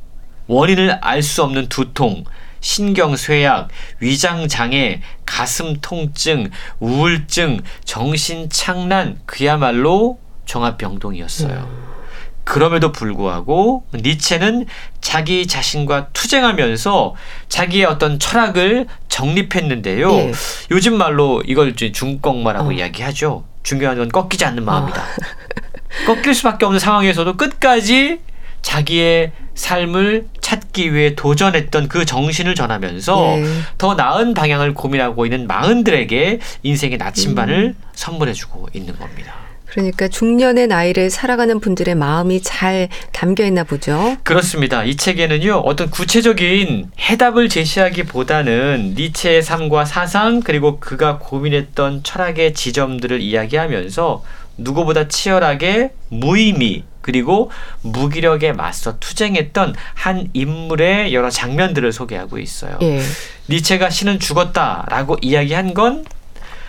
원인을 알 수 없는 두통, 신경쇠약, 위장장애, 가슴 통증, 우울증, 정신착란, 그야말로 종합병동이었어요. 그럼에도 불구하고 니체는 자기 자신과 투쟁하면서 자기의 어떤 철학을 정립했는데요. 예. 요즘 말로 이걸 중꺾마라고 어. 이야기하죠. 중요한 건 꺾이지 않는 마음이다. 꺾일 수밖에 없는 상황에서도 끝까지 자기의 삶을 찾기 위해 도전했던 그 정신을 전하면서 예. 더 나은 방향을 고민하고 있는 마흔들에게 인생의 나침반을 음. 선물해주고 있는 겁니다. 그러니까 중년의 나이를 살아가는 분들의 마음이 잘 담겨 있나 보죠. 그렇습니다. 이 책에는요, 어떤 구체적인 해답을 제시하기보다는 니체의 삶과 사상, 그리고 그가 고민했던 철학의 지점들을 이야기하면서 누구보다 치열하게 무의미, 그리고 무기력에 맞서 투쟁했던 한 인물의 여러 장면들을 소개하고 있어요. 예. 니체가 신은 죽었다라고 이야기한 건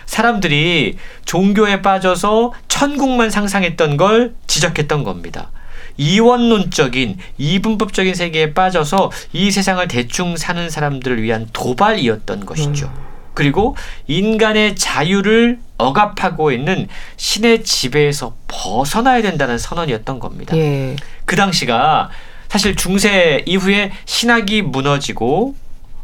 사람들이 종교에 빠져서 천국만 상상했던 걸 지적했던 겁니다. 이원론적인 이분법적인 세계에 빠져서 이 세상을 대충 사는 사람들을 위한 도발이었던 것이죠. 그리고 인간의 자유를 억압하고 있는 신의 지배에서 벗어나야 된다는 선언이었던 겁니다. 예. 그 당시가 사실 중세 이후에 신학이 무너지고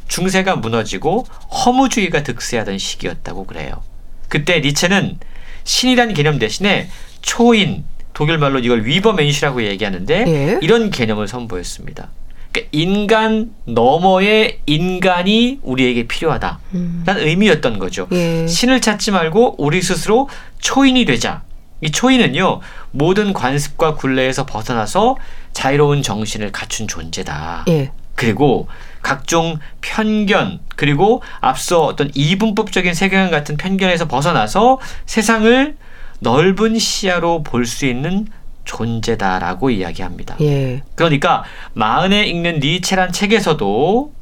중세가 무너지고 허무주의가 득세하던 시기였다고 그래요. 그때 니체는 신이라는 개념 대신에 초인 독일 말로 이걸 위버멘시라고 얘기하는데 예. 이런 개념을 선보였습니다. 그러니까 인간 너머의 인간이 우리에게 필요하다. 음. 라는 의미였던 거죠. 예. 신을 찾지 말고 우리 스스로 초인이 되자. 이 초인은요, 모든 관습과 굴레에서 벗어나서 자유로운 정신을 갖춘 존재다. 예. 그리고 각종 편견, 그리고 앞서 어떤 이분법적인 세계관 같은 편견에서 벗어나서 세상을 넓은 시야로 볼 수 있는 존재다라고 이야기합니다. 예. 그러니까 마흔에 읽는 니체란 책에서도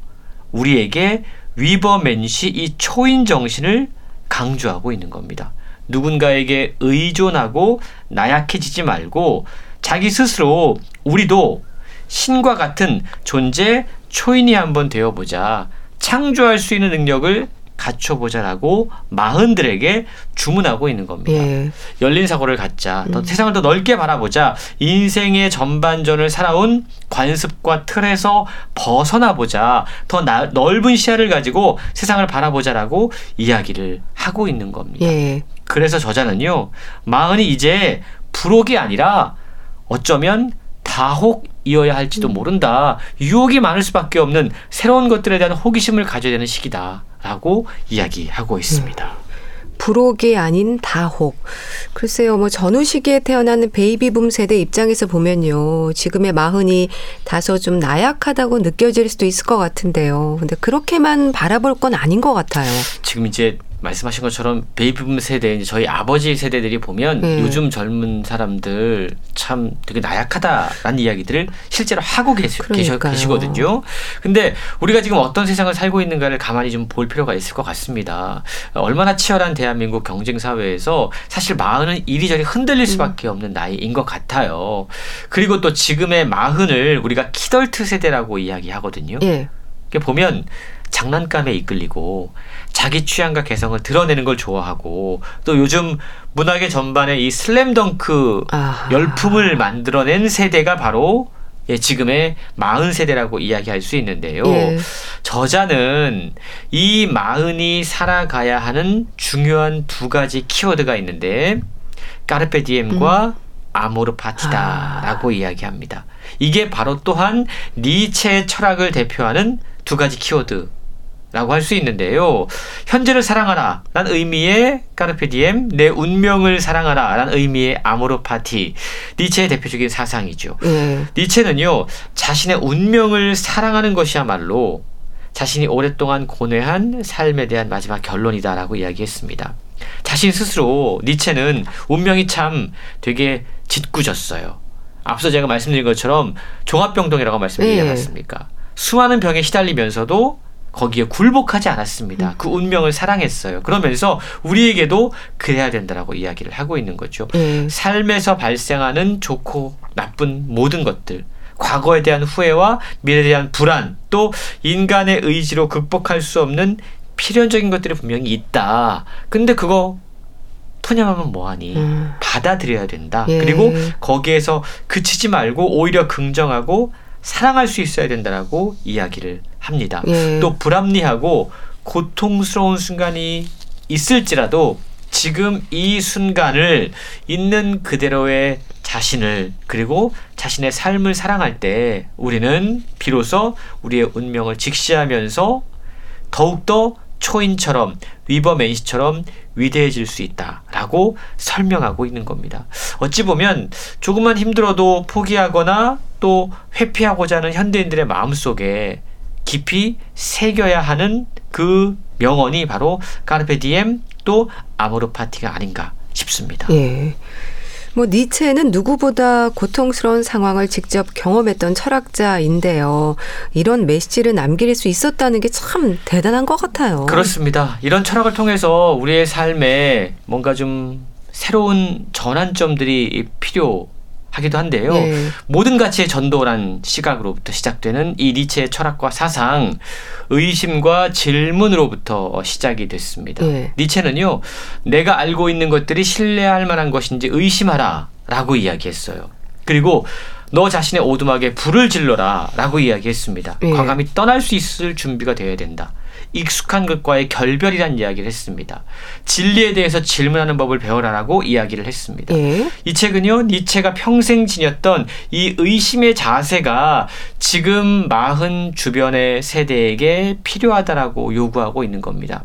우리에게 위버맨시 이 초인 정신을 강조하고 있는 겁니다. 누군가에게 의존하고 나약해지지 말고 자기 스스로 우리도 신과 같은 존재 초인이 한번 되어보자. 창조할 수 있는 능력을 갖춰보자라고 마흔들에게 주문하고 있는 겁니다. 예. 열린 사고를 갖자. 더 세상을 더 넓게 바라보자. 인생의 전반전을 살아온 관습과 틀에서 벗어나 보자. 더 나- 넓은 시야를 가지고 세상을 바라보자라고 이야기를 하고 있는 겁니다. 예. 그래서 저자는요. 마흔이 이제 불혹이 아니라 어쩌면 다혹 이어야 할지도 모른다. 유혹이 많을 수밖에 없는 새로운 것들에 대한 호기심을 가져야 되는 시기다라고 이야기하고 있습니다. 불혹이 아닌 다혹. 글쎄요, 뭐 전후 시기에 태어난 베이비붐 세대 입장에서 보면요. 지금의 마흔이 다소 좀 나약하다고 느껴질 수도 있을 것 같은데요. 근데 그렇게만 바라볼 건 아닌 것 같아요. 지금 이제 말씀하신 것처럼 베이비붐 세대 이제 저희 아버지 세대들이 보면 음. 요즘 젊은 사람들 참 되게 나약하다라는 이야기들을 실제로 하고 계시, 계셔. 계시거든요. 근데 우리가 지금 어떤 세상을 살고 있는가를 가만히 좀 볼 필요가 있을 것 같습니다. 얼마나 치열한 대한민국 경쟁 사회에서 사실 마흔은 이리저리 흔들릴 수밖에 없는 나이인 것 같아요. 그리고 또 지금의 마흔을 우리가 키덜트 세대라고 이야기하거든요. 예. 보면 장난감에 이끌리고 자기 취향과 개성을 드러내는 걸 좋아하고 또 요즘 문학의 전반에 이 슬램덩크 아. 열풍을 만들어낸 세대가 바로 예, 지금의 마흔 세대라고 이야기할 수 있는데요. 예. 저자는 이 마흔이 살아가야 하는 중요한 두 가지 키워드가 있는데 carpe diem과 음. amor fati다라고 이야기합니다. 이게 바로 또한 니체의 철학을 대표하는 두 가지 키워드. 라고 할 수 있는데요. 현재를 사랑하라 라는 의미의 carpe diem, 내 운명을 사랑하라 라는 의미의 amor fati. 니체의 대표적인 사상이죠. 예. 니체는요, 자신의 운명을 사랑하는 것이야말로 자신이 오랫동안 고뇌한 삶에 대한 마지막 결론이다라고 이야기했습니다. 자신 스스로 니체는 운명이 참 되게 짓궂었어요. 앞서 제가 말씀드린 것처럼 종합병동이라고 말씀드리지 예. 않았습니까? 수많은 병에 시달리면서도 거기에 굴복하지 않았습니다. 그 운명을 사랑했어요. 그러면서 우리에게도 그래야 된다라고 이야기를 하고 있는 거죠. 예. 삶에서 발생하는 좋고 나쁜 모든 것들, 과거에 대한 후회와 미래에 대한 불안, 또 인간의 의지로 극복할 수 없는 필연적인 것들이 분명히 있다. 근데 그거 푸념하면 뭐하니? 음. 받아들여야 된다. 예. 그리고 거기에서 그치지 말고 오히려 긍정하고 사랑할 수 있어야 된다라고 이야기를 합니다. 예. 또 불합리하고 고통스러운 순간이 있을지라도 지금 이 순간을 있는 그대로의 자신을 그리고 자신의 삶을 사랑할 때 우리는 비로소 우리의 운명을 직시하면서 더욱더 초인처럼 위버맨시처럼 위대해질 수 있다라고 설명하고 있는 겁니다. 어찌 보면 조금만 힘들어도 포기하거나 또 회피하고자 하는 현대인들의 마음속에 깊이 새겨야 하는 그 명언이 바로 까르페 디엠 또 아모르 파티가 아닌가 싶습니다. 예. 뭐 니체는 누구보다 고통스러운 상황을 직접 경험했던 철학자인데요. 이런 메시지를 남길 수 있었다는 게 참 대단한 것 같아요. 그렇습니다. 이런 철학을 통해서 우리의 삶에 뭔가 좀 새로운 전환점들이 필요 하기도 한데요. 예. 모든 가치의 전도란 시각으로부터 시작되는 이 니체의 철학과 사상, 의심과 질문으로부터 시작이 됐습니다. 예. 니체는요, 내가 알고 있는 것들이 신뢰할 만한 것인지 의심하라 라고 이야기했어요. 그리고 너 자신의 오두막에 불을 질러라 라고 이야기했습니다. 예. 과감히 떠날 수 있을 준비가 되어야 된다. 익숙한 것과의 결별이란 이야기를 했습니다. 진리에 대해서 질문하는 법을 배워라라고 이야기를 했습니다. 예. 이 책은요, 니체가 평생 지녔던 이 의심의 자세가 지금 마흔 주변의 세대에게 필요하다라고 요구하고 있는 겁니다.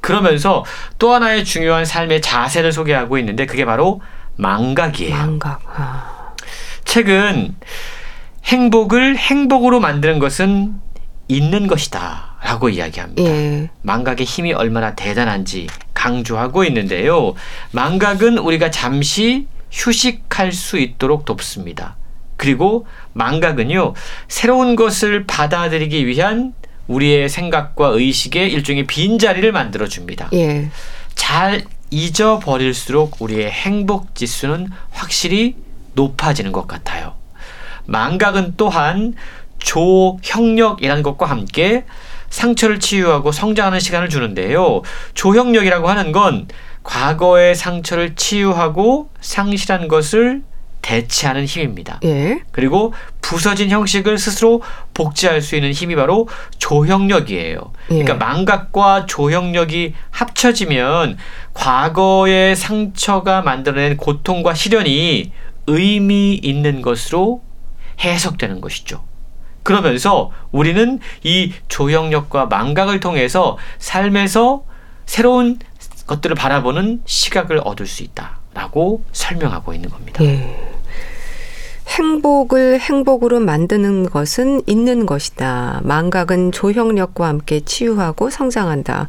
그러면서 또 하나의 중요한 삶의 자세를 소개하고 있는데 그게 바로 망각이에요. 망각. 아. 책은 행복을 행복으로 만드는 것은 있는 것이다. 라고 이야기합니다. 예. 망각의 힘이 얼마나 대단한지 강조하고 있는데요. 망각은 우리가 잠시 휴식할 수 있도록 돕습니다. 그리고 망각은요, 새로운 것을 받아들이기 위한 우리의 생각과 의식의 일종의 빈자리를 만들어줍니다. 예. 잘 잊어버릴수록 우리의 행복 지수는 확실히 높아지는 것 같아요. 망각은 또한 조형력이라는 것과 함께 상처를 치유하고 성장하는 시간을 주는데요. 조형력이라고 하는 건 과거의 상처를 치유하고 상실한 것을 대체하는 힘입니다. 예. 그리고 부서진 형식을 스스로 복제할 수 있는 힘이 바로 조형력이에요. 예. 그러니까 망각과 조형력이 합쳐지면 과거의 상처가 만들어낸 고통과 시련이 의미 있는 것으로 해석되는 것이죠. 그러면서 우리는 이 조형력과 망각을 통해서 삶에서 새로운 것들을 바라보는 시각을 얻을 수 있다라고 설명하고 있는 겁니다. 예. 행복을 행복으로 만드는 것은 있는 것이다. 망각은 조형력과 함께 치유하고 성장한다.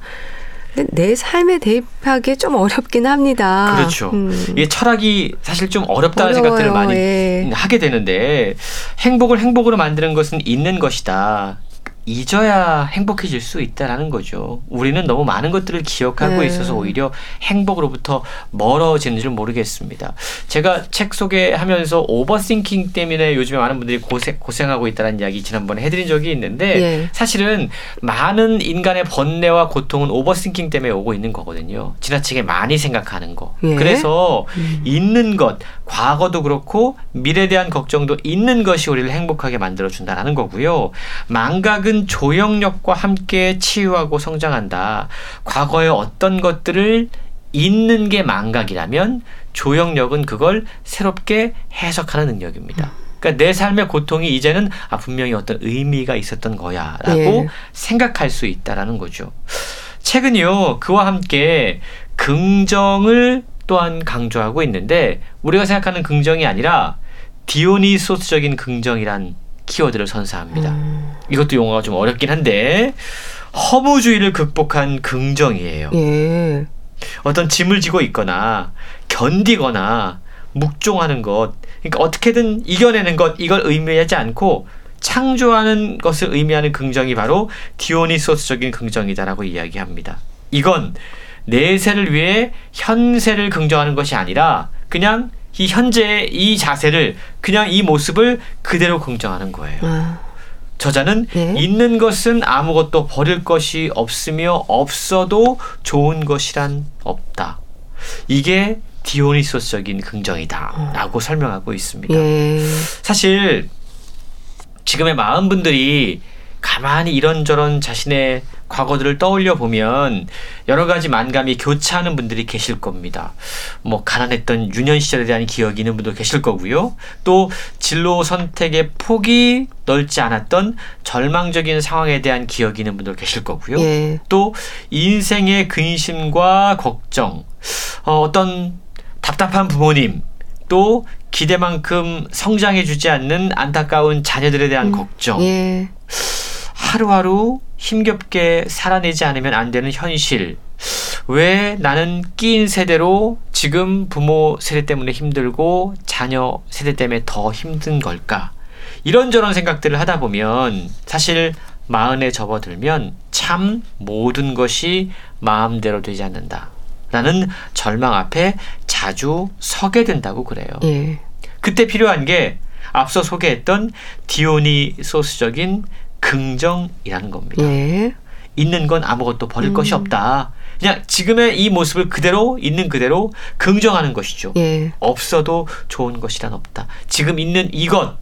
내 삶에 대입하기 좀 어렵긴 합니다. 그렇죠. 음. 이게 철학이 사실 좀 어렵다는 어려워요. 생각들을 많이 예. 하게 되는데 행복을 행복으로 만드는 것은 있는 것이다. 잊어야 행복해질 수 있다라는 거죠. 우리는 너무 많은 것들을 기억하고 네. 있어서 오히려 행복으로부터 멀어지는지 모르겠습니다. 제가 책 소개하면서 overthinking 때문에 요즘에 많은 분들이 고생, 고생하고 있다는 이야기 지난번에 해드린 적이 있는데 예. 사실은 많은 인간의 번뇌와 고통은 overthinking 때문에 오고 있는 거거든요. 지나치게 많이 생각하는 거. 예. 그래서 음. 잊는 것, 과거도 그렇고 미래에 대한 걱정도 잊는 것이 우리를 행복하게 만들어 준다라는 거고요. 망각은 조영력과 함께 치유하고 성장한다. 과거의 어떤 것들을 잊는 게 망각이라면 조영력은 그걸 새롭게 해석하는 능력입니다. 그러니까 내 삶의 고통이 이제는 아 분명히 어떤 의미가 있었던 거야라고 예. 생각할 수 있다라는 거죠. 최근요 그와 함께 긍정을 또한 강조하고 있는데 우리가 생각하는 긍정이 아니라 디오니소스적인 긍정이란 키워드를 선사합니다. 음, 이것도 용어가 좀 어렵긴 한데 허무주의를 극복한 긍정이에요. 예. 어떤 짐을 지고 있거나 견디거나 묵종하는 것, 그러니까 어떻게든 이겨내는 것 이걸 의미하지 않고 창조하는 것을 의미하는 긍정이 바로 디오니소스적인 긍정이다라고 이야기합니다. 이건 내세를 위해 현세를 긍정하는 것이 아니라 그냥 이 현재의 이 자세를 그냥 이 모습을 그대로 긍정하는 거예요. 아, 저자는 네. 있는 것은 아무것도 버릴 것이 없으며 없어도 좋은 것이란 없다. 이게 디오니소스적인 긍정이다라고 설명하고 있습니다. 예. 사실 지금의 많은 분들이 가만히 이런저런 자신의 과거들을 떠올려 보면 여러 가지 만감이 교차하는 분들이 계실 겁니다. 뭐 가난했던 유년 시절에 대한 기억이 있는 분도 계실 거고요. 또 진로 선택의 폭이 넓지 않았던 절망적인 상황에 대한 기억이 있는 분도 계실 거고요. 예. 또 인생의 근심과 걱정, 어, 어떤 답답한 부모님, 또 기대만큼 성장해주지 않는 안타까운 자녀들에 대한 걱정, 예. 하루하루 힘겹게 살아내지 않으면 안 되는 현실. 왜 나는 끼인 세대로 지금 부모 세대 때문에 힘들고 자녀 세대 때문에 더 힘든 걸까? 이런저런 생각들을 하다 보면 사실 마흔에 접어들면 참 모든 것이 마음대로 되지 않는다. 라는 절망 앞에 자주 서게 된다고 그래요. 예. 그때 필요한 게 앞서 소개했던 디오니소스적인 긍정이라는 겁니다. 예. 있는 건 아무것도 버릴 음. 것이 없다. 그냥 지금의 이 모습을 그대로 있는 그대로 긍정하는 것이죠. 예. 없어도 좋은 것이란 없다. 지금 있는 이것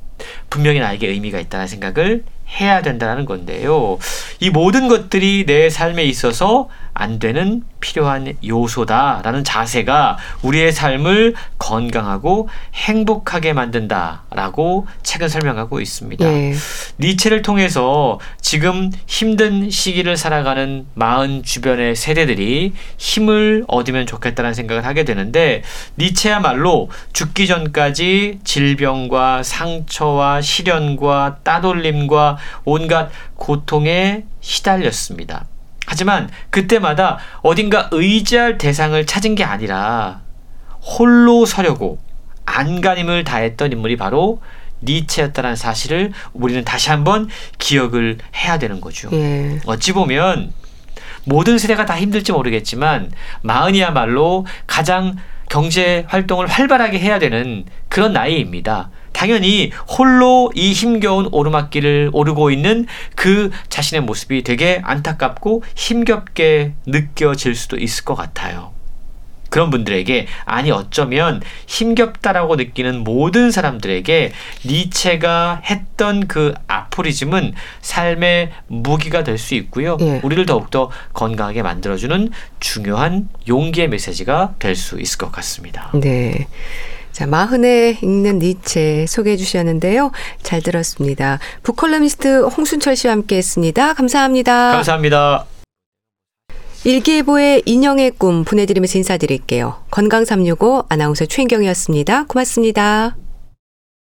분명히 나에게 의미가 있다는 생각을 해야 된다는 건데요. 이 모든 것들이 내 삶에 있어서 안 되는 필요한 요소다라는 자세가 우리의 삶을 건강하고 행복하게 만든다라고 책은 설명하고 있습니다. 예. 니체를 통해서 지금 힘든 시기를 살아가는 마흔 주변의 세대들이 힘을 얻으면 좋겠다는 생각을 하게 되는데 니체야말로 죽기 전까지 질병과 상처와 시련과 따돌림과 온갖 고통에 시달렸습니다. 하지만 그때마다 어딘가 의지할 대상을 찾은 게 아니라 홀로 서려고 안간힘을 다했던 인물이 바로 니체였다는 사실을 우리는 다시 한번 기억을 해야 되는 거죠. 예. 어찌 보면 모든 세대가 다 힘들지 모르겠지만 마흔이야말로 가장 경제 활동을 활발하게 해야 되는 그런 나이입니다. 당연히 홀로 이 힘겨운 오르막길을 오르고 있는 그 자신의 모습이 되게 안타깝고 힘겹게 느껴질 수도 있을 것 같아요. 그런 분들에게 아니 어쩌면 힘겹다라고 느끼는 모든 사람들에게 니체가 했던 그 아포리즘은 삶의 무기가 될 수 있고요. 예. 우리를 더욱더 건강하게 만들어주는 중요한 용기의 메시지가 될 수 있을 것 같습니다. 네. 자, 마흔에 읽는 니체 소개해 주셨는데요. 잘 들었습니다. 북컬럼니스트 홍순철 씨와 함께 했습니다. 감사합니다. 감사합니다. 일기예보의 인형의 꿈 보내드리면서 인사드릴게요. 건강365 아나운서 최인경이었습니다. 고맙습니다.